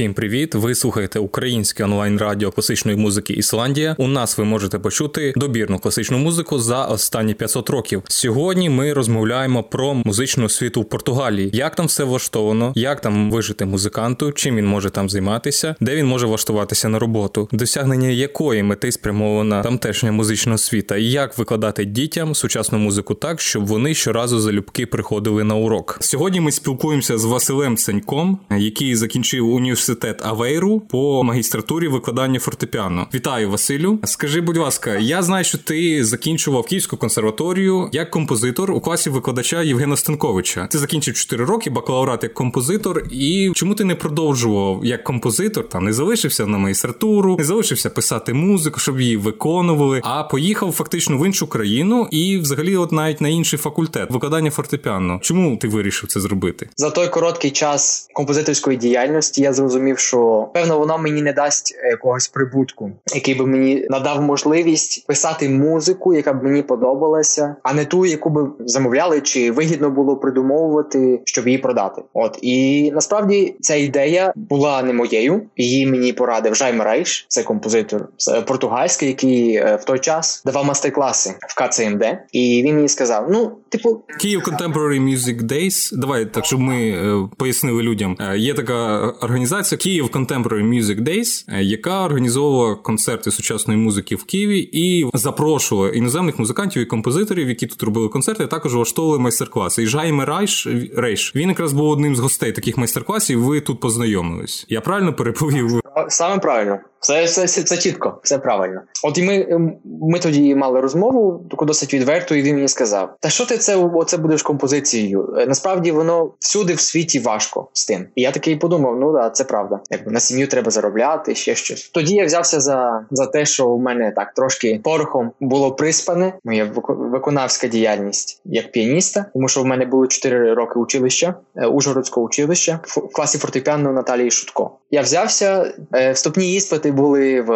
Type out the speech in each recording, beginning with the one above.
Всім привіт! Ви слухаєте українське онлайн радіо класичної музики Ісландія. У нас ви можете почути добірну класичну музику за останні 500 років. Сьогодні ми розмовляємо про музичну освіту в Португалії, як там все влаштовано, як там вижити музиканту, чим він може там займатися, де він може влаштуватися на роботу, досягнення якої мети спрямована тамтешня музична освіта, і як викладати дітям сучасну музику так, щоб вони щоразу залюбки приходили на урок. Сьогодні ми спілкуємося з Василем Ценьком, який закінчив університет Авейру по магістратурі викладання фортепіано. Вітаю, Василю. Скажи, будь ласка, я знаю, що ти закінчував Київську консерваторію як композитор у класі викладача Євгена Станковича. Ти закінчив 4 роки, бакалаврат як композитор. І чому ти не продовжував як композитор? Там не залишився на магістратуру, не залишився писати музику, щоб її виконували, а поїхав фактично в іншу країну і, взагалі, от навіть на інший факультет викладання фортепіано. Чому ти вирішив це зробити? За той короткий час композиторської діяльності я зрозумів, що певно воно мені не дасть е, якогось прибутку, який би мені надав можливість писати музику, яка б мені подобалася, а не ту, яку би замовляли, чи вигідно було придумовувати, щоб її продати. От і насправді ця ідея була не моєю. Її мені порадив Жайм Рейш, це композитор з португальський, який е, в той час давав мастер-класи в КЦМД, і він мені сказав: ну, типу, Київ Contemporary Music Days. Давай так, щоб ми е, пояснили людям. Е, є така організація Київ Contemporary Music Days, е, яка організовувала концерти сучасної музики в Києві і запрошувала іноземних музикантів і композиторів, які тут робили концерти, також влаштовували майстер-класи. І Жайме Райш Рейш він якраз був одним з гостей таких майстер-класів. Ви тут познайомились. Я правильно переповів? Саме правильно. Це це, це, це чітко, все правильно. От і ми ми тоді мали розмову, таку досить відверту, і він мені сказав: Та що ти це оце будеш композицією? Е, насправді воно всюди в світі важко з тим. І я такий подумав: ну да, це правда. Якби на сім'ю треба заробляти, ще щось. Тоді я взявся за за те, що у мене так трошки порохом було приспане, моя виконавська діяльність як піаніста, тому що в мене було 4 роки училища, е, Ужгородського училища в класі фортепіано Наталії Шутко. Я взявся е, вступні іспити були в,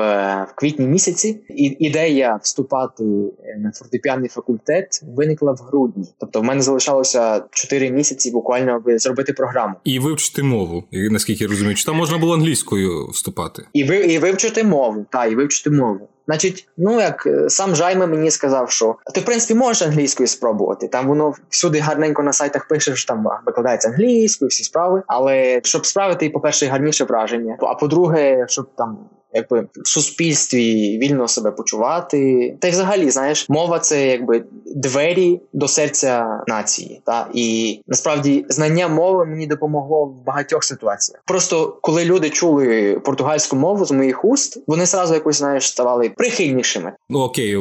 в квітні місяці, і ідея вступати на фортепіанний факультет виникла в грудні. Тобто, в мене залишалося 4 місяці буквально аби зробити програму і вивчити мову. Наскільки я розумію, чи там можна було англійською вступати, і ви і вивчити мову, та і вивчити мову. Значить, ну як сам Жайме мені сказав, що ти в принципі можеш англійською спробувати. Там воно всюди гарненько на сайтах пише, що там викладається англійською, всі справи. Але щоб справити, по-перше, гарніше враження. А по-друге, щоб там якби в суспільстві вільно себе почувати. Та й взагалі, знаєш, мова це якби двері до серця нації. Та і насправді знання мови мені допомогло в багатьох ситуаціях. Просто коли люди чули португальську мову з моїх уст, вони зразу якось знаєш ставали прихильнішими. Ну окей,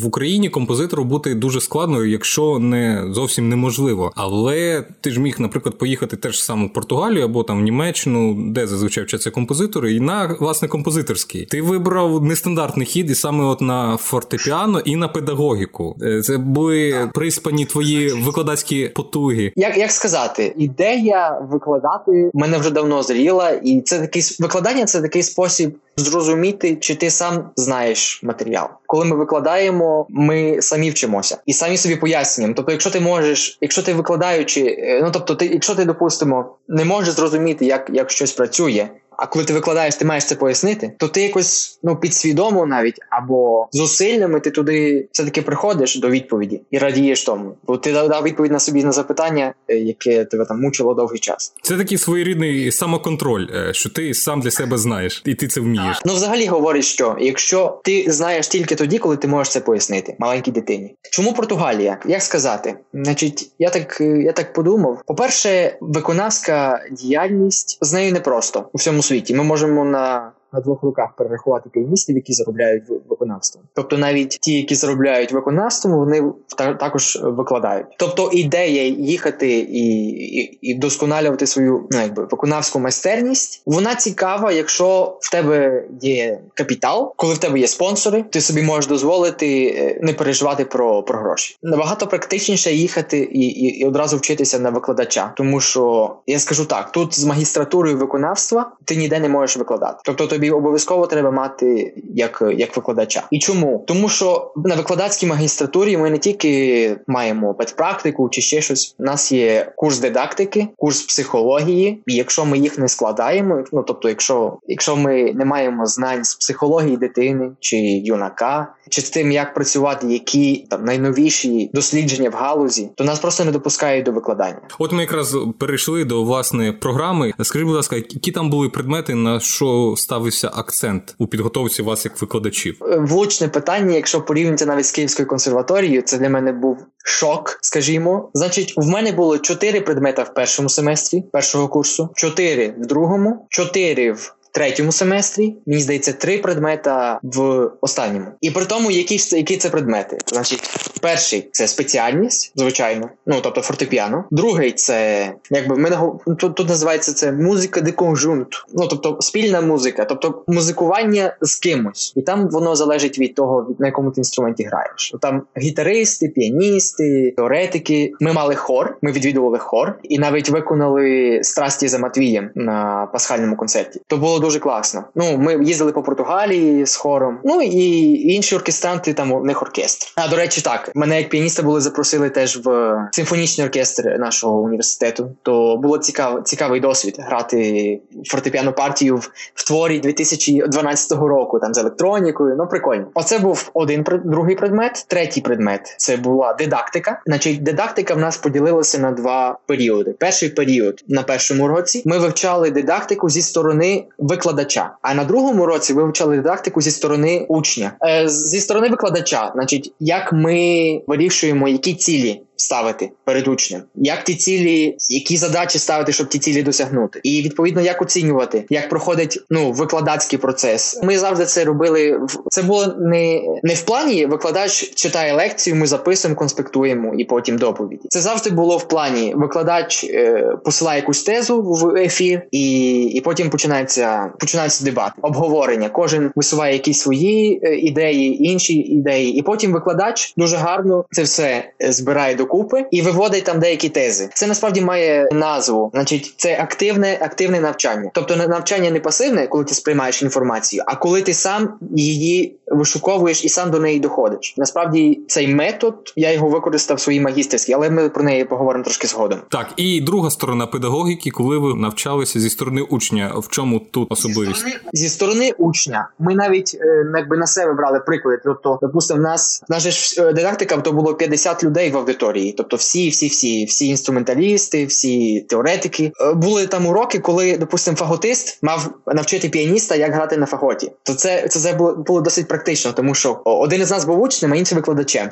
в Україні композитору бути дуже складно, якщо не зовсім неможливо. Але ти ж міг, наприклад, поїхати теж саме в Португалію або там в Німеччину, де зазвичай вчаться композитори, і на власне композитор авторський. Ти вибрав нестандартний хід, і саме от на фортепіано і на педагогіку. Е, це були приспані твої викладацькі потуги. Як як сказати, ідея викладати мене вже давно зріла, і це такий викладання це такий спосіб зрозуміти, чи ти сам знаєш матеріал. Коли ми викладаємо, ми самі вчимося і самі собі пояснюємо. Тобто, якщо ти можеш, якщо ти викладаючи, е, ну тобто, ти, якщо ти допустимо, не можеш зрозуміти, як, як щось працює. А коли ти викладаєш, ти маєш це пояснити, то ти якось ну підсвідомо навіть або зусиллями ти туди все таки приходиш до відповіді і радієш тому, бо ти дав відповідь на собі на запитання, е, яке тебе там мучило довгий час. Це такий своєрідний самоконтроль, е, що ти сам для себе знаєш, і ти це вмієш. Ну взагалі говорить, що якщо ти знаєш тільки тоді, коли ти можеш це пояснити маленькій дитині. Чому Португалія? Як сказати? Значить, я так я так подумав. По перше, виконавська діяльність з нею непросто у всьому світі. Ми можемо на на двох руках перерахувати піаністів, які заробляють виконавством. Тобто навіть ті, які заробляють виконавством, вони також викладають. Тобто ідея їхати і і, і вдосконалювати свою ну, якби виконавську майстерність, вона цікава, якщо в тебе є капітал, коли в тебе є спонсори, ти собі можеш дозволити е, не переживати про про гроші. Набагато практичніше їхати і, і, і одразу вчитися на викладача, тому що я скажу так: тут з магістратурою виконавства ти ніде не можеш викладати. Тобто тобі обов'язково треба мати як як викладача. І чому? Тому що на викладацькій магістратурі ми не тільки маємо педпрактику чи ще щось. У нас є курс дидактики, курс психології, і якщо ми їх не складаємо, ну тобто, якщо якщо ми не маємо знань з психології дитини чи юнака, чи з тим, як працювати, які там найновіші дослідження в галузі, то нас просто не допускають до викладання. От ми якраз перейшли до власне програми. Скажіть, будь ласка, які там були предмети, на що ставився акцент у підготовці вас як викладачів? Е, влучне питання, якщо порівняти навіть з Київською консерваторією, це для мене був шок, скажімо. Значить, в мене було чотири предмета в першому семестрі першого курсу, чотири в другому, чотири в третьому семестрі, мені здається, три предмета в останньому. І при тому, які ж це які це предмети. Значить, перший це спеціальність, звичайно, ну тобто фортепіано. Другий це якби мене тут, тут називається це музика де конжунт. Ну тобто спільна музика, тобто музикування з кимось, і там воно залежить від того, від на якому ти інструменті граєш. Там гітаристи, піаністи, теоретики. Ми мали хор, ми відвідували хор, і навіть виконали страсті за Матвієм на пасхальному концерті. То було дуже класно. Ну, ми їздили по Португалії з хором. Ну і інші оркестранти там у них оркестр. А до речі, так мене як піаніста були запросили теж в симфонічний оркестр нашого університету. То було цікаво, цікавий досвід грати фортепіану партію в, в творі 2012 року, там з електронікою. Ну прикольно. Оце був один другий предмет. Третій предмет це була дидактика. Значить, дидактика в нас поділилася на два періоди. Перший період на першому році ми вивчали дидактику зі сторони викладача. А на другому році ви вивчали дидактику зі сторони учня. Е, Зі сторони викладача, значить, як ми вирішуємо, які цілі ставити перед учнем, як ті цілі, які задачі ставити, щоб ті цілі досягнути, і відповідно як оцінювати, як проходить ну викладацький процес. Ми завжди це робили. Це було не не в плані. Викладач читає лекцію, ми записуємо, конспектуємо і потім доповіді. Це завжди було в плані. Викладач е, посилає якусь тезу в ефір, і і потім починається починається дебат, обговорення. Кожен висуває якісь свої е, ідеї, інші ідеї, і потім викладач дуже гарно це все е, збирає до докупи і виводить там деякі тези. Це насправді має назву, значить, це активне активне навчання. Тобто навчання не пасивне, коли ти сприймаєш інформацію, а коли ти сам її вишуковуєш і сам до неї доходиш. Насправді цей метод я його використав в своїй магістерській, але ми про неї поговоримо трошки згодом. Так, і друга сторона педагогіки, коли ви навчалися зі сторони учня, в чому тут особливість зі сторони, зі сторони учня, ми навіть е, якби на себе брали приклади. Тобто, допустимо, в нас наша ж е, дидактика, то було 50 людей в аудиторії історії. Тобто, всі, всі, всі, всі інструменталісти, всі теоретики. Е, були там уроки, коли, допустимо, фаготист мав навчити піаніста, як грати на фаготі. То це це було, досить практично, тому що один із нас був учнем, а інший викладачем.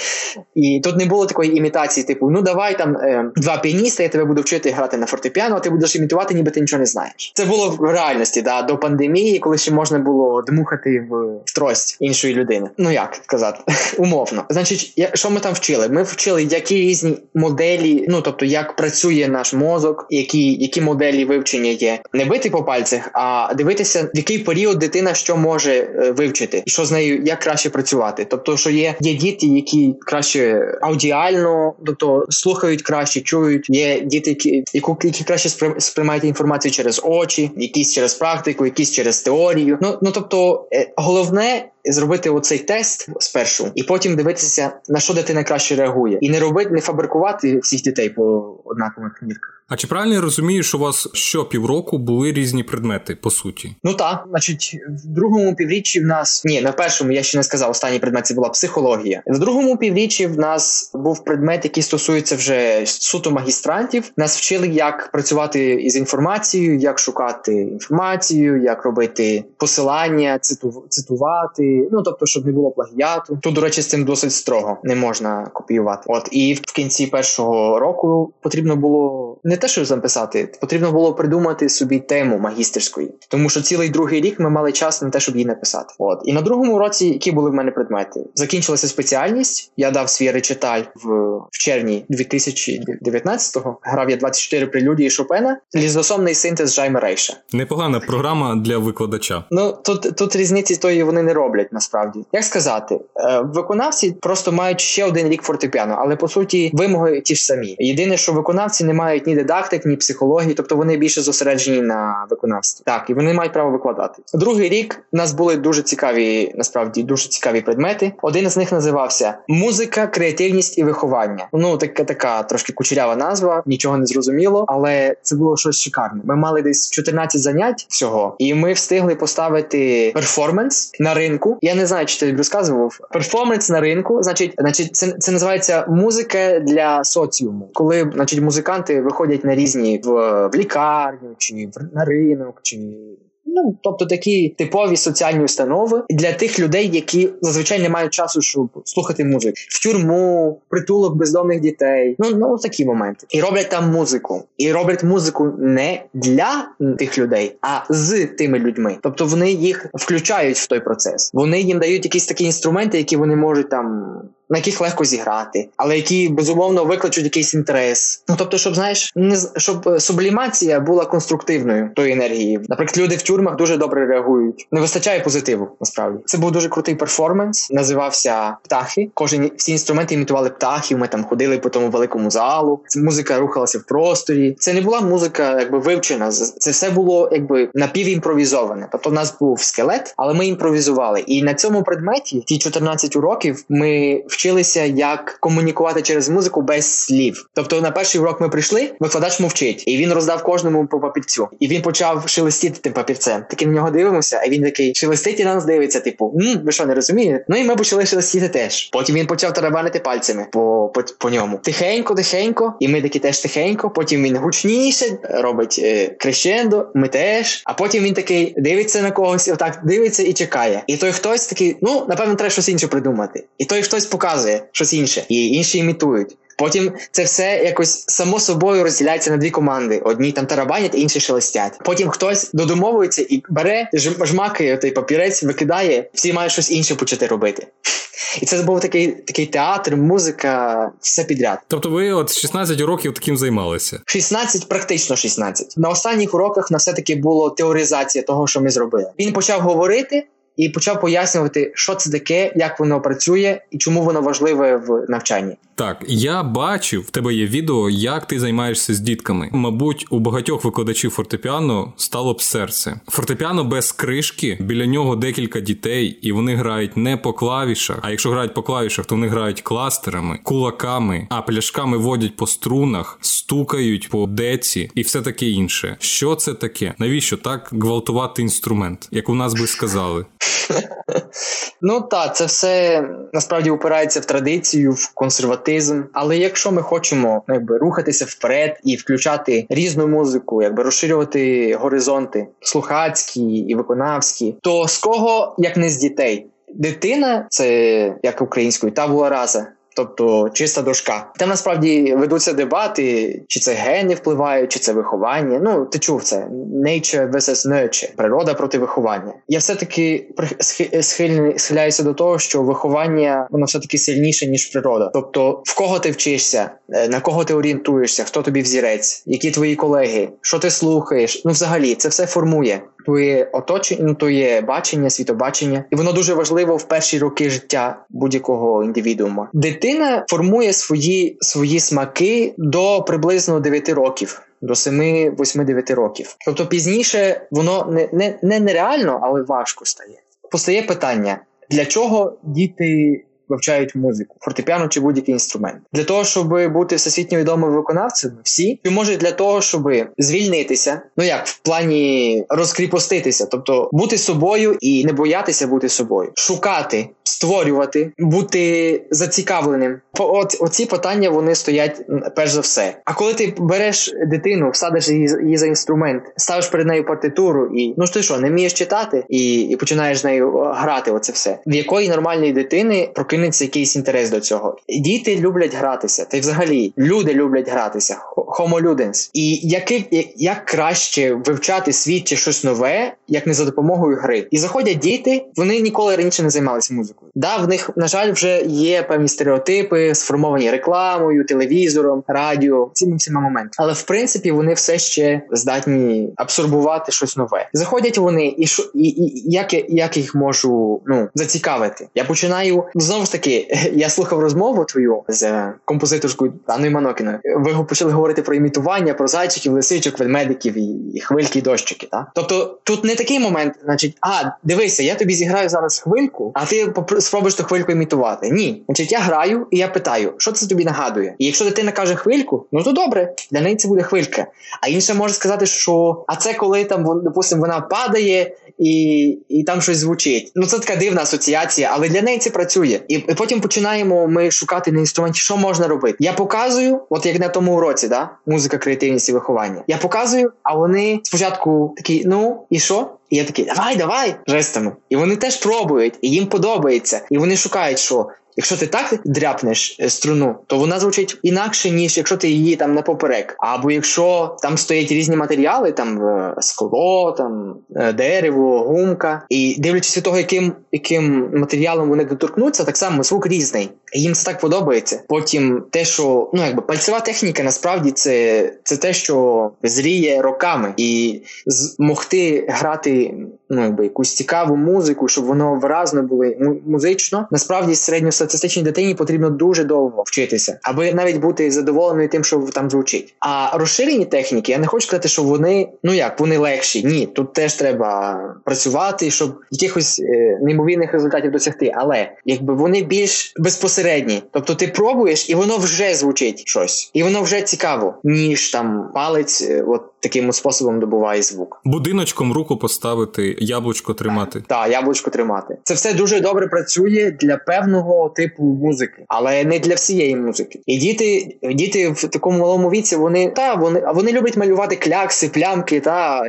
І тут не було такої імітації, типу, ну давай там е, два піаніста, я тебе буду вчити грати на фортепіано, а ти будеш імітувати, ніби ти нічого не знаєш. Це було в реальності, да, до пандемії, коли ще можна було дмухати в трость іншої людини. Ну як сказати, умовно. Значить, що ми там вчили? Ми вчили які різні моделі, ну тобто як працює наш мозок, які які моделі вивчення є, не бити по пальцях, а дивитися, в який період дитина що може е, вивчити, і що з нею як краще працювати. Тобто, що є є діти, які краще аудіально, тобто слухають краще, чують. Є діти, які які краще сприймають інформацію через очі, якісь через практику, якісь через теорію. Ну ну тобто, е, головне зробити оцей тест спершу, і потім дивитися на що дитина краще реагує, і не робити, не фабрикувати всіх дітей по однакових мірках. А чи правильно я розумію, що у вас що півроку були різні предмети по суті? Ну так, значить, в другому півріччі в нас ні, на першому я ще не сказав. Останній предмет це була психологія. В другому півріччі в нас був предмет, який стосується вже суто магістрантів. Нас вчили, як працювати із інформацією, як шукати інформацію, як робити посилання, циту, цитувати. Ну тобто, щоб не було плагіату. Тут, до речі, з цим досить строго не можна копіювати. От і в кінці першого року потрібно було не те, що записати, потрібно було придумати собі тему магістерської, тому що цілий другий рік ми мали час на те, щоб її написати. От і на другому році, які були в мене предмети, закінчилася спеціальність. Я дав свій речиталь в, в червні 2019-го. Грав я 24 прелюдії Шопена, лізосомний синтез Жайма Рейша. Непогана програма для викладача. Ну тут тут різниці тої вони не роблять. насправді. Як сказати, е, виконавці просто мають ще один рік фортепіано, але по суті вимоги ті ж самі. Єдине, що виконавці не мають ні дидактик, ні психології, тобто вони більше зосереджені на виконавстві. Так, і вони мають право викладати. Другий рік у нас були дуже цікаві, насправді дуже цікаві предмети. Один з них називався музика, креативність і виховання. Ну така така трошки кучерява назва, нічого не зрозуміло, але це було щось шикарне. Ми мали десь 14 занять всього, і ми встигли поставити перформанс на ринку. Я не знаю, чи ти розказував. Перформанс на ринку, значить, значить, це це називається музика для соціуму, коли значить музиканти виходять на різні в, в лікарню, чи в на ринок, чи Ну тобто такі типові соціальні установи для тих людей, які зазвичай не мають часу, щоб слухати музику в тюрму, притулок бездомних дітей. Ну ну такі моменти, і роблять там музику, і роблять музику не для тих людей, а з тими людьми. Тобто вони їх включають в той процес. Вони їм дають якісь такі інструменти, які вони можуть там на яких легко зіграти, але які безумовно викличуть якийсь інтерес. Ну тобто, щоб знаєш, не щоб е, сублімація була конструктивною тої енергії. Наприклад, люди в тюрмах дуже добре реагують. Не вистачає позитиву. Насправді це був дуже крутий перформанс. Називався птахи. Кожен всі інструменти імітували птахів. Ми там ходили по тому великому залу. Музика рухалася в просторі. Це не була музика, якби вивчена. Це все було якби напівімпровізоване. Тобто, в нас був скелет, але ми імпровізували. І на цьому предметі ті 14 уроків ми вчилися, як комунікувати через музику без слів. Тобто, на перший урок ми прийшли, викладач мовчить, і він роздав кожному по папірцю. І він почав шелестіти тим папірцем. Таки на нього дивимося, а він такий шелестить і на нас дивиться. Типу, М, ви що не розумієте? Ну і ми почали шелестіти теж. Потім він почав тарабанити пальцями по по, по ньому. Тихенько, тихенько, і ми такі теж тихенько. Потім він гучніше робить е, крещендо. Ми теж. А потім він такий дивиться на когось, отак дивиться і чекає. І той хтось такий, ну напевно, треба щось інше придумати. І той хтось показує показує щось інше, і інші імітують. Потім це все якось само собою розділяється на дві команди: одні там тарабанять, інші шелестять. Потім хтось додумовується і бере, жмакає той папірець, викидає, всі мають щось інше почати робити. І це був такий такий театр, музика, все підряд. Тобто, ви от 16 років таким займалися? 16, практично 16. На останніх уроках на все таки була теоризація того, що ми зробили. Він почав говорити і почав пояснювати, що це таке, як воно працює і чому воно важливе в навчанні. Так, я бачив, в тебе є відео, як ти займаєшся з дітками. Мабуть, у багатьох викладачів фортепіано стало б серце. Фортепіано без кришки, біля нього декілька дітей, і вони грають не по клавішах. А якщо грають по клавішах, то вони грають кластерами, кулаками, а пляшками водять по струнах, стукають по деці і все таке інше. Що це таке? Навіщо так гвалтувати інструмент, як у нас би сказали? Ну так, це все насправді упирається в традицію, в консерватизм. Але якщо ми хочемо якби рухатися вперед і включати різну музику, якби розширювати горизонти слухацькі і виконавські, то з кого як не з дітей? Дитина, це як українською, та була раза. Тобто чиста дошка. Там насправді ведуться дебати, чи це гени впливають, чи це виховання. Ну, ти чув це nature versus nurture, природа проти виховання. Я все-таки схильний схиляюся до того, що виховання воно все-таки сильніше, ніж природа. Тобто, в кого ти вчишся, е, на кого ти орієнтуєшся, хто тобі взірець, які твої колеги, що ти слухаєш. Ну, взагалі, це все формує твоє оточення, твоє бачення, світобачення, і воно дуже важливо в перші роки життя будь-якого індивідуума. Дитина формує свої свої смаки до приблизно 9 років. До 7, 8, 9 років. Тобто пізніше воно не не, не нереально, але важко стає. Постає питання: для чого діти вивчають музику, фортепіано чи будь-який інструмент. Для того, щоб бути всесвітньо відомим виконавцем, всі чи може для того, щоб звільнитися, ну як в плані розкріпоститися, тобто бути собою і не боятися бути собою, шукати, створювати, бути зацікавленим. От оці питання вони стоять перш за все. А коли ти береш дитину, всадиш її, за інструмент, ставиш перед нею партитуру, і ну ти що, не вмієш читати, і і починаєш з нею грати. Оце все в якої нормальної дитини прокидається прокинеться якийсь інтерес до цього. Діти люблять гратися, та й взагалі люди люблять гратися. Homo ludens. І який як краще вивчати світ чи щось нове, як не за допомогою гри. І заходять діти, вони ніколи раніше не займалися музикою. Да, в них, на жаль, вже є певні стереотипи, сформовані рекламою, телевізором, радіо, цими всіма моментами. Але в принципі вони все ще здатні абсорбувати щось нове. Заходять вони, і що і, і як я як їх можу ну зацікавити? Я починаю знову ж таки. Я слухав розмову твою з композиторською Анною Манокіною. Ви почали говорити про імітування, про зайчиків, лисичок, ведмедиків і хвильки, і дощики. Та тобто тут не такий момент, значить, а дивися, я тобі зіграю зараз хвильку, а ти спробуєш ту хвильку імітувати. Ні, значить, я граю і я питаю, що це тобі нагадує? І якщо дитина каже хвильку, ну то добре, для неї це буде хвилька. А інша може сказати, що а це коли там допустимо, вона падає і і там щось звучить. Ну це така дивна асоціація, але для неї це працює. І, потім починаємо ми шукати на інструменті, що можна робити. Я показую, от як на тому уроці, да, музика, креативність і виховання. Я показую, а вони спочатку такі, ну і що? І я такий, давай, давай, жестами. І вони теж пробують, і їм подобається. І вони шукають, що Якщо ти так дряпнеш е, струну, то вона звучить інакше, ніж якщо ти її там не поперек. Або якщо там стоять різні матеріали, там е, скло, там е, дерево, гумка, і дивлячись від того, яким яким матеріалом вони доторкнуться, так само звук різний. І їм це так подобається. Потім те, що ну якби пальцева техніка, насправді це це те, що зріє роками, і змогти грати ну якби якусь цікаву музику, щоб воно виразно було музично. Насправді середньостатистичній дитині потрібно дуже довго вчитися, аби навіть бути задоволеною тим, що там звучить. А розширені техніки, я не хочу сказати, що вони ну як вони легші. Ні, тут теж треба працювати, щоб якихось е, неймовірних результатів досягти. Але якби вони більш безпосередні, тобто ти пробуєш, і воно вже звучить щось, і воно вже цікаво, ніж там палець, е, от таким способом добуває звук. Будиночком руку поставити, яблучко тримати. Так, яблучко тримати. Це все дуже добре працює для певного типу музики, але не для всієї музики. І діти, діти в такому малому віці, вони та вони вони люблять малювати клякси, плямки та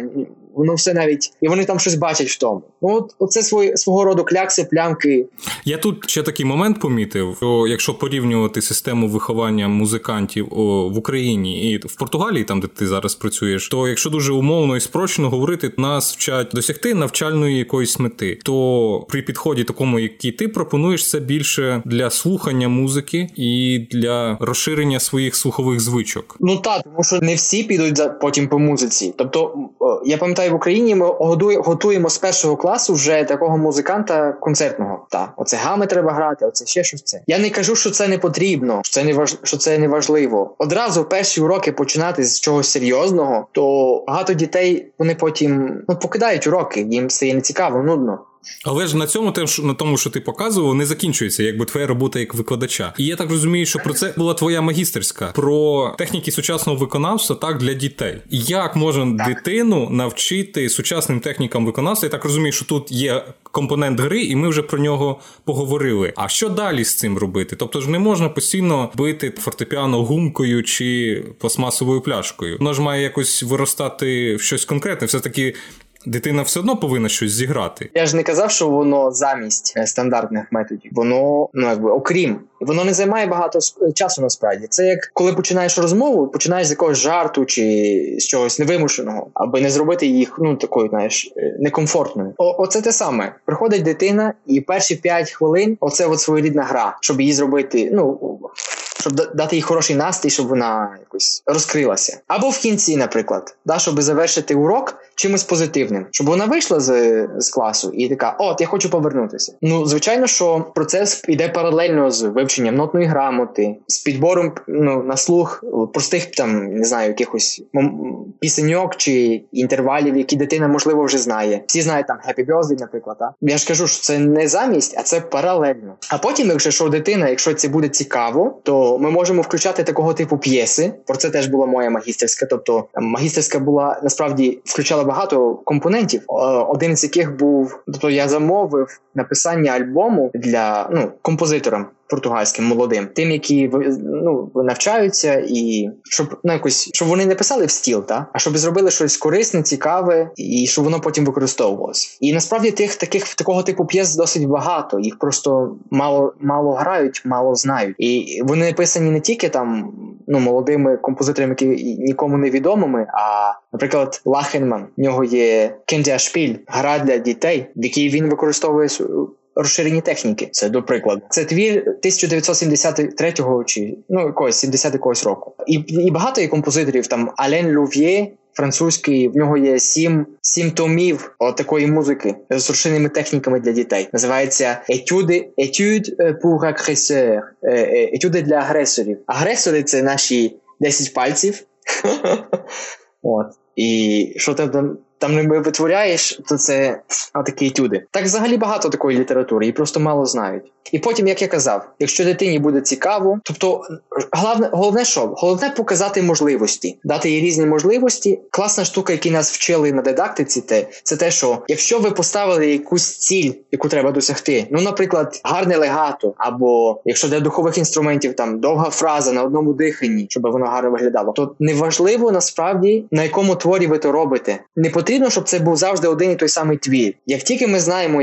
воно все навіть і вони там щось бачать в тому. Ну от оце свої свого роду клякси, плямки. Я тут ще такий момент помітив: що якщо порівнювати систему виховання музикантів о, в Україні і в Португалії, там де ти зараз працюєш, то якщо дуже умовно і спрощено говорити, нас вчать досягти навчальної якоїсь мети, то при підході такому, який ти пропонуєш, це більше для слухання музики і для розширення своїх слухових звичок. Ну так, тому що не всі підуть за потім по музиці. Тобто я пам'ятаю пам'ятаю, в Україні ми готуємо з першого класу вже такого музиканта концертного. Та оце гами треба грати, оце ще щось це. Я не кажу, що це не потрібно, що це не важ... що це не важливо. Одразу перші уроки починати з чогось серйозного, то багато дітей вони потім ну покидають уроки, їм стає нецікаво, нудно. Але ж на цьому теж на тому, що ти показував, не закінчується, якби твоя робота як викладача. І я так розумію, що про це була твоя магістерська про техніки сучасного виконавства так для дітей. Як можна так. дитину навчити сучасним технікам виконавства? Я так розумію, що тут є компонент гри, і ми вже про нього поговорили. А що далі з цим робити? Тобто ж не можна постійно бити фортепіано гумкою чи пластмасовою пляшкою. Воно ж має якось виростати в щось конкретне. Все таки дитина все одно повинна щось зіграти. Я ж не казав, що воно замість е, стандартних методів, воно ну якби окрім. Воно не займає багато часу насправді. Це як коли починаєш розмову, починаєш з якогось жарту чи з чогось невимушеного, аби не зробити їх ну такою, знаєш, е, некомфортною. О, Оце те саме. Приходить дитина, і перші 5 хвилин оце от своєрідна гра, щоб її зробити. Ну щоб дати їй хороший настрій, щоб вона якось розкрилася. Або в кінці, наприклад, да, щоб завершити урок чимось позитивним, щоб вона вийшла з з класу і така: От, я хочу повернутися. Ну, звичайно, що процес йде паралельно з вивченням нотної грамоти, з підбором ну, на слух простих там не знаю, якихось пісеньок чи інтервалів, які дитина можливо вже знає. Всі знають там Happy Birthday, наприклад. А? Я ж кажу, що це не замість, а це паралельно. А потім, якщо що дитина, якщо це буде цікаво, то ми можемо включати такого типу п'єси. Про це теж була моя магістерська. Тобто магістерська була насправді включала багато компонентів. Один з яких був, тобто я замовив написання альбому для ну композиторам португальським молодим, тим, які ну, навчаються, і щоб ну, якось щоб вони не писали в стіл, та а щоб зробили щось корисне, цікаве, і щоб воно потім використовувалося. І насправді тих таких такого типу п'єс досить багато. Їх просто мало мало грають, мало знають. І вони написані не тільки там ну молодими композиторами, які нікому не відомими. А наприклад, Лахенман в нього є Кендіашпіль, гра для дітей, в якій він використовує розширені техніки. Це до прикладу. Це твір 1973 чи ну якогось 70 якогось року. І і багато є композиторів там Ален Лув'є. Французький в нього є сім сім томів такої музики з розширеними техніками для дітей. Називається етюди Etude pour agresseurs. Е, е, етюди для агресорів. Агресори це наші 10 пальців. От. І що там там не витворяєш, то це такі етюди. Так взагалі багато такої літератури, і просто мало знають. І потім, як я казав, якщо дитині буде цікаво, тобто головне, головне що? Головне показати можливості, дати їй різні можливості. Класна штука, яку нас вчили на дидактиці, те, це те, що якщо ви поставили якусь ціль, яку треба досягти, ну, наприклад, гарне легато, або якщо для духових інструментів там довга фраза на одному диханні, щоб воно гарно виглядало, то неважливо насправді на якому творі ви то робите. Не потрібно, щоб це був завжди один і той самий твір. Як тільки ми знаємо,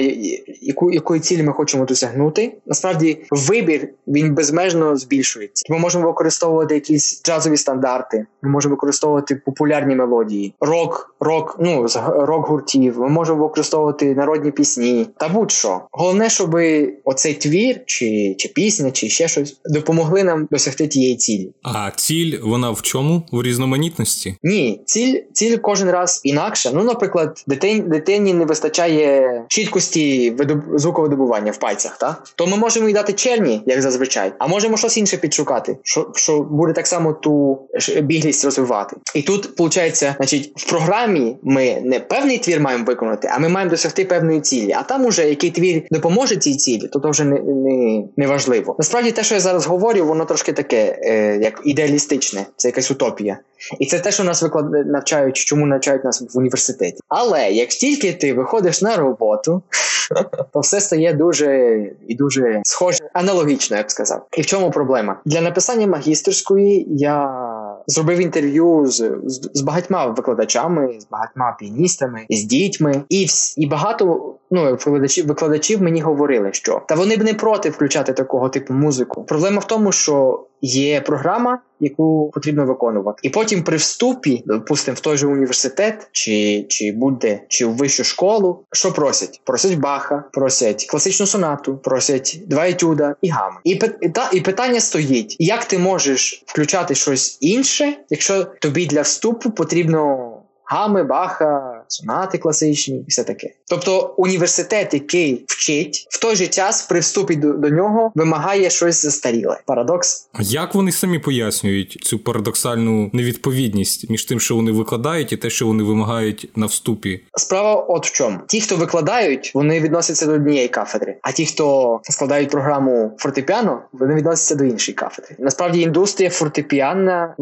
яку якої цілі ми хочемо досягнути, насправді вибір він безмежно збільшується. Ми можемо використовувати якісь джазові стандарти, ми можемо використовувати популярні мелодії, рок, рок, ну з рок гуртів. Ми можемо використовувати народні пісні та будь-що. Головне, щоб оцей твір, чи чи пісня, чи ще щось допомогли нам досягти тієї цілі. А ціль вона в чому? В різноманітності? Ні, ціль ціль кожен раз інакша. Ну, наприклад, дитині дитині не вистачає чіткості звуковидобування в пальцях, так? то ми можемо їй дати черні, як зазвичай, а можемо щось інше підшукати, що що буде так само ту біглість розвивати. І тут виходить, значить, в програмі ми не певний твір маємо виконати, а ми маємо досягти певної цілі. А там уже який твір допоможе цій цілі, то то вже не не, не важливо. Насправді, те, що я зараз говорю, воно трошки таке, е, як ідеалістичне, це якась утопія. І це те, що нас виклад... навчають, чому навчають нас в університеті. Але як тільки ти виходиш на роботу, то все стає дуже і дуже схоже аналогічно, я б сказав. І в чому проблема? Для написання магістерської я зробив інтерв'ю з, з багатьма викладачами, з багатьма піаністами, з дітьми, і і багато ну викладачів викладачів мені говорили, що та вони б не проти включати такого типу музику. Проблема в тому, що є програма, яку потрібно виконувати, і потім при вступі, допустимо, в той же університет, чи чи будь-де, чи в вищу школу, що просять? Просять баха, просять класичну сонату, просять два етюда і гами. І та і питання стоїть: як ти можеш включати щось інше, якщо тобі для вступу потрібно гами, баха, сонати класичні і все таке. Тобто університет, який вчить, в той же час при вступі до, до нього вимагає щось застаріле. Парадокс. А як вони самі пояснюють цю парадоксальну невідповідність між тим, що вони викладають, і те, що вони вимагають на вступі? Справа, от в чому ті, хто викладають, вони відносяться до однієї кафедри, а ті, хто складають програму фортепіано, вони відносяться до іншої кафедри. Насправді індустрія фортепіана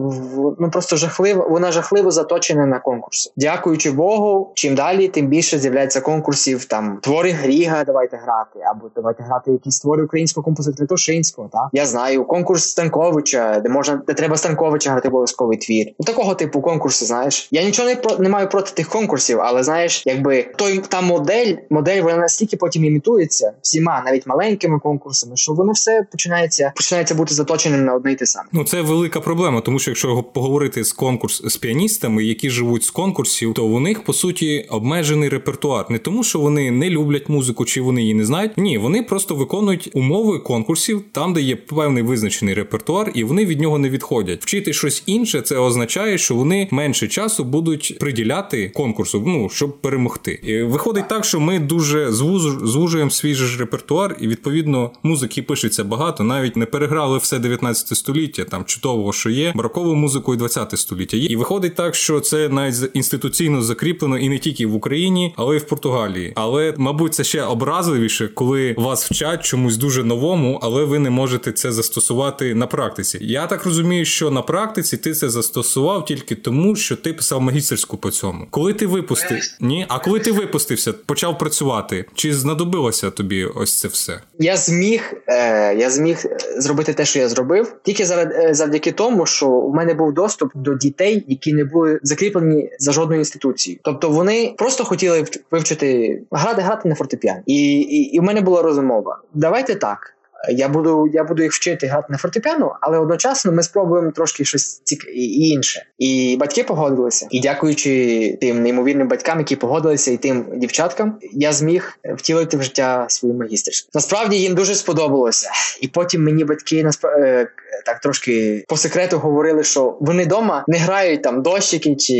ну просто жахлива. Вона жахливо заточена на конкурс конкурси. Дякуючи Богу, чим далі, тим більше з'являється конкурсів там твори Гріга, давайте грати, або давайте грати якісь твори українського композитора Тошинського. Так я знаю конкурс Станковича, де можна де треба Станковича грати обов'язковий твір. У такого типу конкурси, знаєш. Я нічого не про не маю проти тих конкурсів, але знаєш, якби той та модель, модель вона настільки потім імітується всіма, навіть маленькими конкурсами, що воно все починається починається бути заточеним на одне й те саме. Ну це велика проблема, тому що якщо поговорити з конкурс з піаністами, які живуть з конкурсів, то у них по суті обмежений репертуар. Не тому, що вони не люблять музику чи вони її не знають. Ні, вони просто виконують умови конкурсів там, де є певний визначений репертуар, і вони від нього не відходять. Вчити щось інше, це означає, що вони менше часу будуть приділяти конкурсу, ну щоб перемогти. І Виходить так, що ми дуже звужуємо свій же репертуар, і відповідно музики пишеться багато. Навіть не переграли все 19 століття, там чудового, що є, барокову музику і 20 століття. І виходить так, що це навіть інституційно закріплено і не тільки в Україні, але й в Португалії. Але, мабуть, це ще образливіше, коли вас вчать чомусь дуже новому, але ви не можете це застосувати на практиці. Я так розумію, що на практиці ти це застосував тільки тому, що ти писав магістерську по цьому. Коли ти випустив ні, а коли ти випустився, почав працювати, чи знадобилося тобі ось це все? Я зміг, е, я зміг зробити те, що я зробив, тільки е, завдяки тому, що у мене був доступ до дітей, які не були закріплені за жодною інституцією. Тобто вони просто хотіли вивчити грати, грати на фортепіані. І, і, і в мене була розмова. Давайте так. Я буду я буду їх вчити грати на фортепіано, але одночасно ми спробуємо трошки щось цік... інше. І батьки погодилися. І дякуючи тим неймовірним батькам, які погодилися, і тим дівчаткам, я зміг втілити в життя свою магістерську. Насправді їм дуже сподобалося. І потім мені батьки насправ... Так трошки по секрету говорили, що вони вдома не грають там дощики чи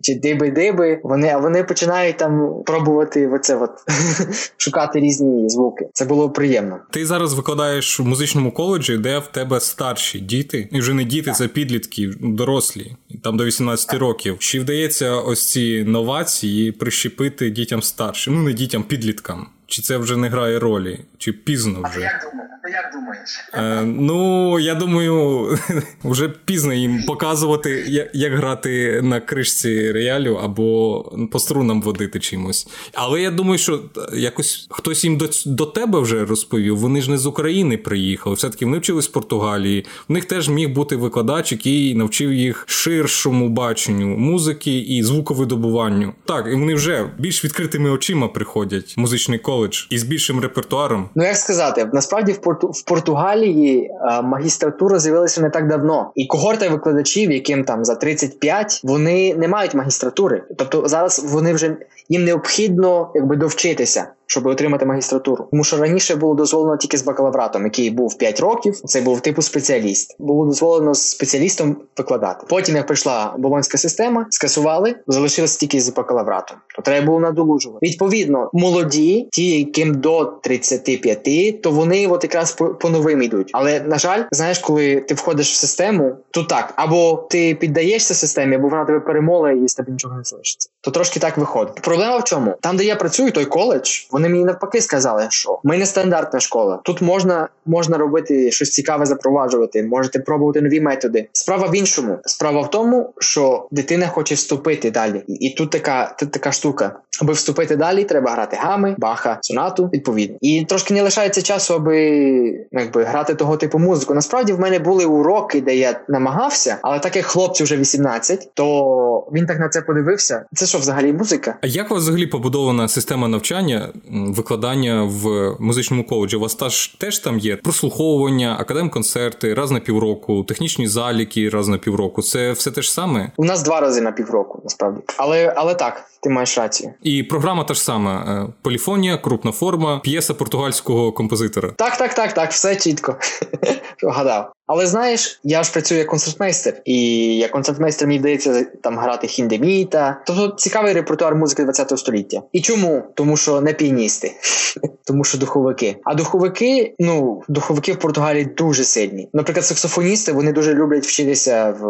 чи диби-диби. Вони а вони починають там пробувати оце от шукати різні звуки. Це було приємно. Ти зараз викладаєш в музичному коледжі, де в тебе старші діти, і вже не діти, так. це підлітки, дорослі, там до 18 років. Чи вдається ось ці новації прищепити дітям старшим? Ну не дітям, підліткам. Чи це вже не грає ролі? Чи пізно вже? А як думаєш? як думаєш? Е, Ну я думаю, вже пізно їм показувати, як, як грати на кришці реалю або по струнам водити чимось. Але я думаю, що якось хтось їм до до тебе вже розповів. Вони ж не з України приїхали. Все таки вони вчились в Португалії. В них теж міг бути викладач, який навчив їх ширшому баченню музики і звуковидобуванню. Так, і вони вже більш відкритими очима приходять музичний коледж і із більшим репертуаром. Ну як сказати, насправді в Порту в Португалії е, магістратура з'явилася не так давно, і когорта викладачів, яким там за 35, вони не мають магістратури. Тобто зараз вони вже їм необхідно якби довчитися щоб отримати магістратуру. Тому що раніше було дозволено тільки з бакалавратом, який був 5 років. Це був типу спеціаліст. Було дозволено з спеціалістом викладати. Потім, як прийшла болонська система, скасували, залишилось тільки з бакалавратом. То треба було надолужувати. Відповідно, молоді, ті, яким до 35, то вони от якраз по, новим йдуть. Але на жаль, знаєш, коли ти входиш в систему, то так або ти піддаєшся системі, або вона тебе перемоле і з тебе нічого не залишиться. То трошки так виходить. Проблема в чому? Там, де я працюю, той коледж. Вони мені навпаки сказали, що ми не стандартна школа. Тут можна можна робити щось цікаве, запроваджувати, можете пробувати нові методи. Справа в іншому. Справа в тому, що дитина хоче вступити далі, і тут така тут така штука. Аби вступити далі, треба грати гами, баха, сонату, відповідно. І трошки не лишається часу, аби якби грати того типу музику. Насправді в мене були уроки, де я намагався, але так як хлопцю вже 18, то він так на це подивився. Це що взагалі музика? А як у вас взагалі побудована система навчання? викладання в музичному коледжі. У вас теж, теж там є прослуховування, академ-концерти, раз на півроку, технічні заліки раз на півроку. Це все те ж саме? У нас два рази на півроку, насправді. Але але так, ти маєш рацію. І програма та ж сама: е, поліфонія, крупна форма, п'єса португальського композитора. Так, так, так, так, все чітко. Гадав. Але знаєш, я ж працюю як концертмейстер, і як концертмейстер мені вдається там грати хіндеміта. Тобто цікавий репертуар музики ХХ століття. І чому? Тому що не піаністи, тому що духовики. А духовики, ну духовики в Португалії дуже сильні. Наприклад, саксофоністи вони дуже люблять вчитися в,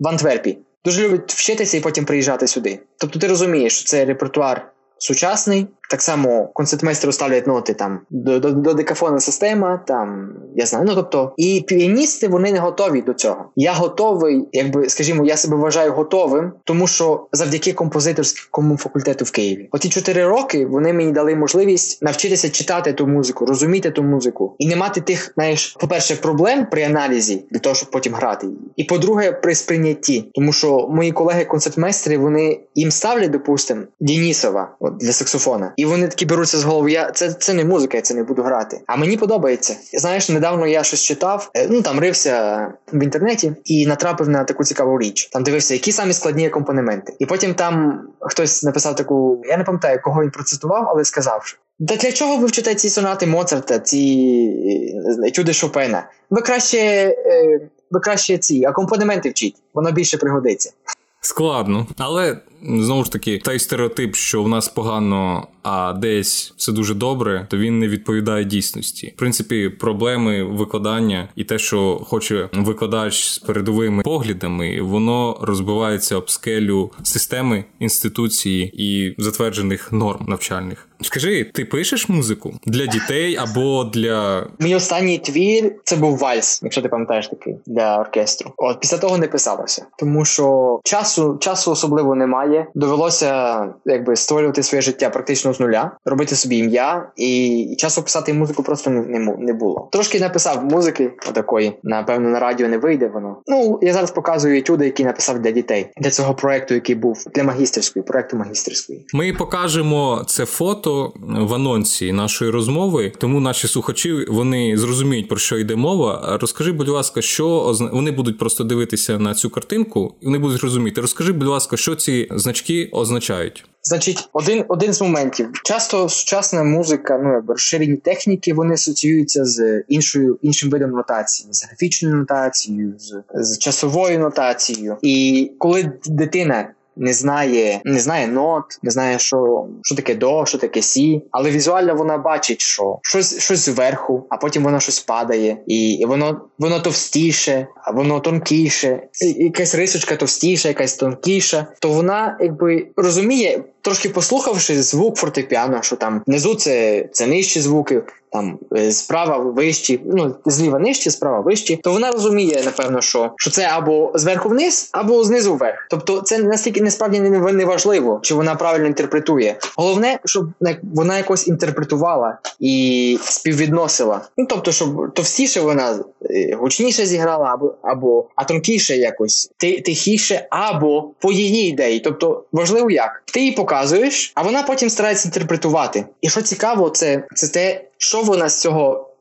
в Антверпі. Дуже люблять вчитися і потім приїжджати сюди. Тобто ти розумієш, що це репертуар сучасний, так само концертмейстеру ставлять ноти там до до, до декафонна система, там я знаю. Ну тобто, і піаністи вони не готові до цього. Я готовий, якби скажімо, я себе вважаю готовим, тому що завдяки композиторському факультету в Києві, оті чотири роки вони мені дали можливість навчитися читати ту музику, розуміти ту музику і не мати тих, знаєш, по-перше, проблем при аналізі для того, щоб потім грати її. І по-друге, при сприйнятті, тому що мої колеги-концертмейстери вони їм ставлять, допустимо, Дінісова от, для саксофона. І вони такі беруться з голови. Я це це не музика, я це не буду грати. А мені подобається. Знаєш, недавно я щось читав, е, ну там рився в інтернеті і натрапив на таку цікаву річ. Там дивився, які самі складні акомпанементи. І потім там хтось написав таку, я не пам'ятаю, кого він процитував, але сказав, та для чого ви вчите ці сонати Моцарта, ці чуди Шопена? Ви краще е, ви краще ці акомпанементи вчіть, воно більше пригодиться. Складно, але знову ж таки, той стереотип, що в нас погано а десь все дуже добре, то він не відповідає дійсності. В принципі, проблеми викладання і те, що хоче викладач з передовими поглядами, воно розбивається об скелю системи інституції і затверджених норм навчальних. Скажи, ти пишеш музику для дітей або для мій останній твір це був вальс, якщо ти пам'ятаєш такий для оркестру. От після того не писалося, тому що часу часу особливо немає. Довелося якби створювати своє життя практично з нуля, робити собі ім'я, і часу писати музику просто не не, було. Трошки написав музики такої, напевно, на радіо не вийде воно. Ну я зараз показую етюди, які написав для дітей для цього проекту, який був для магістерської проекту магістерської. Ми покажемо це фото в анонсі нашої розмови, тому наші слухачі вони зрозуміють про що йде мова. Розкажи, будь ласка, що вони будуть просто дивитися на цю картинку, і вони будуть розуміти. Розкажи, будь ласка, що ці значки означають. Значить, один один з моментів. Часто сучасна музика, ну якби розширені техніки, вони асоціюються з іншою іншим видом нотації, з графічною нотацією, з, з часовою нотацією. І коли дитина не знає, не знає нот, не знає, що що таке до, що таке сі, але візуально вона бачить, що щось щось зверху, а потім воно щось падає, і воно воно товстіше, воно тонкіше, якась рисочка товстіша, якась тонкіша. То вона якби розуміє, трошки послухавши звук фортепіано, що там внизу це це нижчі звуки, там е, справа вищі, ну зліва нижчі, справа вищі, то вона розуміє, напевно, що що це або зверху вниз, або знизу вверх. Тобто, це настільки насправді не, не важливо, чи вона правильно інтерпретує. Головне, щоб вона якось інтерпретувала і співвідносила. Ну тобто, щоб товстіше вона е, гучніше зіграла, або або а тонкіше якось тихіше, або по її ідеї. Тобто важливо як ти їй показуєш, а вона потім старається інтерпретувати. І що цікаво, це, це те, що вона з цього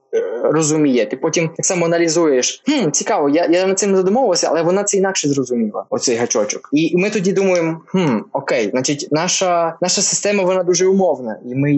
розуміє. Ти потім так само аналізуєш. Хм, цікаво, я я над цим задумувався, але вона це інакше зрозуміла. Оцей гачочок. І ми тоді думаємо: хм, окей, значить, наша наша система вона дуже умовна, і ми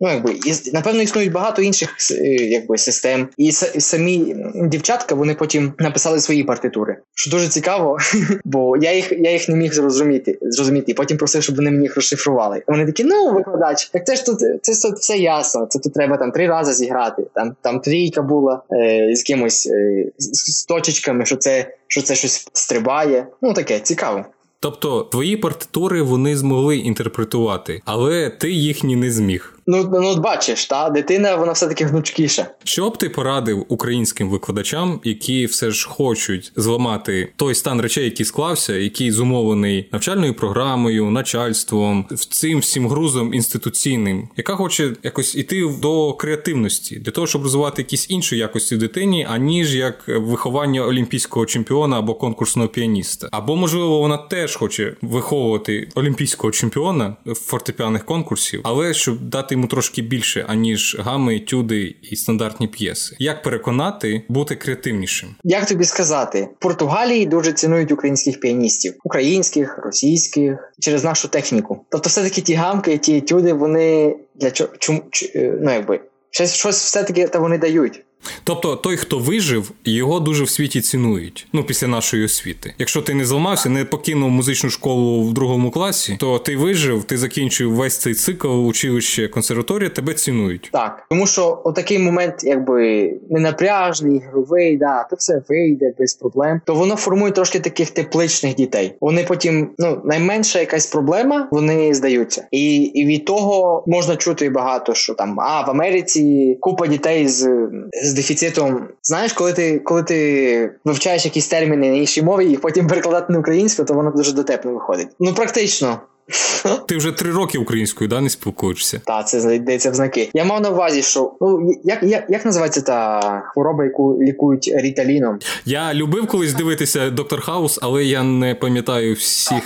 ну якби і напевно існують багато інших е, якби систем, і самі дівчатка вони потім написали свої партитури. Що дуже цікаво, бо я їх я їх не міг зрозуміти. Зрозуміти, і потім просив, щоб вони мені їх розшифрували. Вони такі, ну викладач, так це ж тут це, це все ясно. Це тут треба там три рази зіграти. Там там трійка була е, з кимось е, з, точечками, що це що це щось стрибає. Ну таке цікаво. Тобто твої партитури вони змогли інтерпретувати, але ти їхні не зміг. Ну ну бачиш, та дитина вона все таки гнучкіша. Що б ти порадив українським викладачам, які все ж хочуть зламати той стан речей, який склався, який зумовлений навчальною програмою, начальством, цим всім грузом інституційним, яка хоче якось іти до креативності для того, щоб розвивати якісь інші якості в дитині, аніж як виховання олімпійського чемпіона або конкурсного піаніста, або можливо вона теж хоче виховувати олімпійського чемпіона фортепіаних конкурсів, але щоб дати йому трошки більше, аніж гами, тюди і стандартні п'єси. Як переконати бути креативнішим? Як тобі сказати, в Португалії дуже цінують українських піаністів, українських, російських через нашу техніку. Тобто, все таки ті гамки, ті тюди, вони для чому е, ну якби щось щось все таки та вони дають. Тобто той, хто вижив, його дуже в світі цінують. Ну, після нашої освіти. Якщо ти не зламався, не покинув музичну школу в другому класі, то ти вижив, ти закінчив весь цей цикл училище консерваторія, тебе цінують. Так, тому що отакий момент, якби ненапряжний, ігровий, да, то все вийде без проблем. То воно формує трошки таких тепличних дітей. Вони потім, ну найменша якась проблема, вони здаються, і і від того можна чути багато, що там а в Америці купа дітей з з дефіцитом. Знаєш, коли ти коли ти вивчаєш якісь терміни на іншій мові і потім перекладати на українську, то воно дуже дотепно виходить. Ну практично. Ти вже три роки українською, да, не спілкуєшся? Так, це здається в знаки. Я мав на увазі, що ну як як, як називається та хвороба, яку лікують ріталіном? Я любив колись дивитися доктор Хаус, але я не пам'ятаю всіх.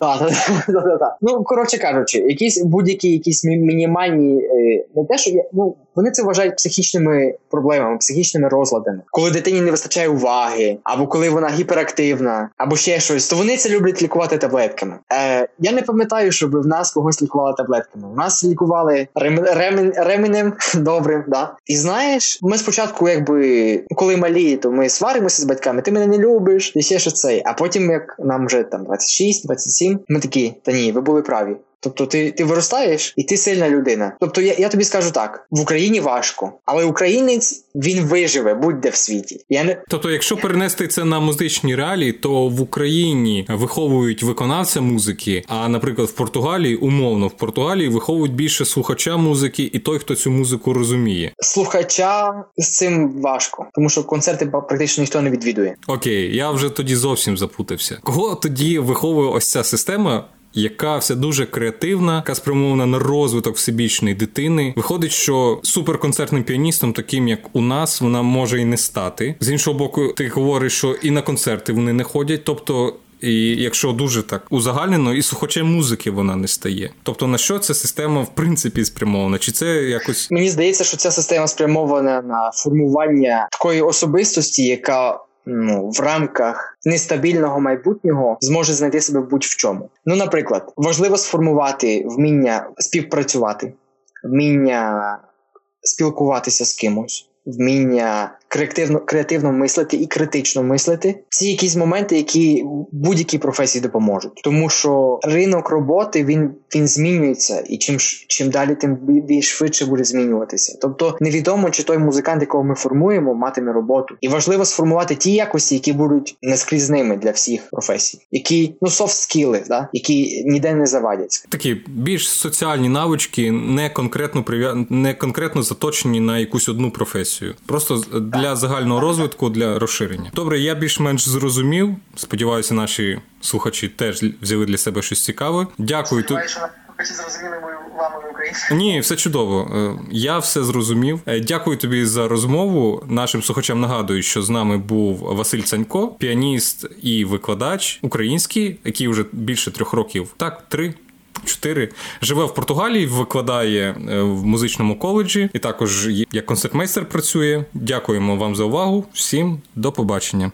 Ну коротше кажучи, якісь будь-які якісь мінімальні е, не те, що я ну вони це вважають психічними проблемами, психічними розладами. Коли дитині не вистачає уваги, або коли вона гіперактивна, або ще щось, то вони це люблять лікувати таблетками. Е, Я не пам'ятаю, щоб в нас когось лікували таблетками. У нас лікували рем, ремен, ременем добрим. Да? І знаєш, ми спочатку, якби коли малі, то ми сваримося з батьками, ти мене не любиш, і ще що цей. А потім, як нам вже там 26-27, ми такі, та ні, ви були праві. Тобто ти ти виростаєш і ти сильна людина. Тобто я я тобі скажу так: в Україні важко, але українець він виживе будь-де в світі. Я не тобто, якщо перенести це на музичні реалії, то в Україні виховують виконавця музики. А наприклад, в Португалії умовно в Португалії виховують більше слухача музики і той, хто цю музику розуміє. Слухача з цим важко, тому що концерти практично ніхто не відвідує. Окей, я вже тоді зовсім запутався. Кого тоді виховує ось ця система? Яка вся дуже креативна, яка спрямована на розвиток всебічної дитини. Виходить, що суперконцертним піаністом, таким як у нас, вона може і не стати. З іншого боку, ти говориш, що і на концерти вони не ходять, тобто. І якщо дуже так узагальнено, і слухачем музики вона не стає. Тобто на що ця система в принципі спрямована? Чи це якось мені здається, що ця система спрямована на формування такої особистості, яка ну, в рамках нестабільного майбутнього зможе знайти себе будь-в чому. Ну, наприклад, важливо сформувати вміння співпрацювати, вміння спілкуватися з кимось, вміння креативно креативно мислити і критично мислити. Ці якісь моменти, які будь-якій професії допоможуть, тому що ринок роботи він він змінюється, і чим чим далі, тим більш швидше буде змінюватися. Тобто невідомо, чи той музикант, якого ми формуємо, матиме роботу, і важливо сформувати ті якості, які будуть нескрізними для всіх професій, які ну софт скіли, да які ніде не завадять. Такі більш соціальні навички, не конкретно прив'я... не конкретно заточені на якусь одну професію, просто для загального розвитку, для розширення. Добре, я більш-менш зрозумів. Сподіваюся, наші слухачі теж взяли для себе щось цікаве. Дякую. Сподіваюся, що зрозуміли мою вами українську. Ні, все чудово. Е, я все зрозумів. Е, дякую тобі за розмову. Нашим слухачам нагадую, що з нами був Василь Цанько, піаніст і викладач український, який вже більше трьох років, так, три 4. Живе в Португалії, викладає е, в музичному коледжі і також як концертмейстер працює. Дякуємо вам за увагу. Всім до побачення.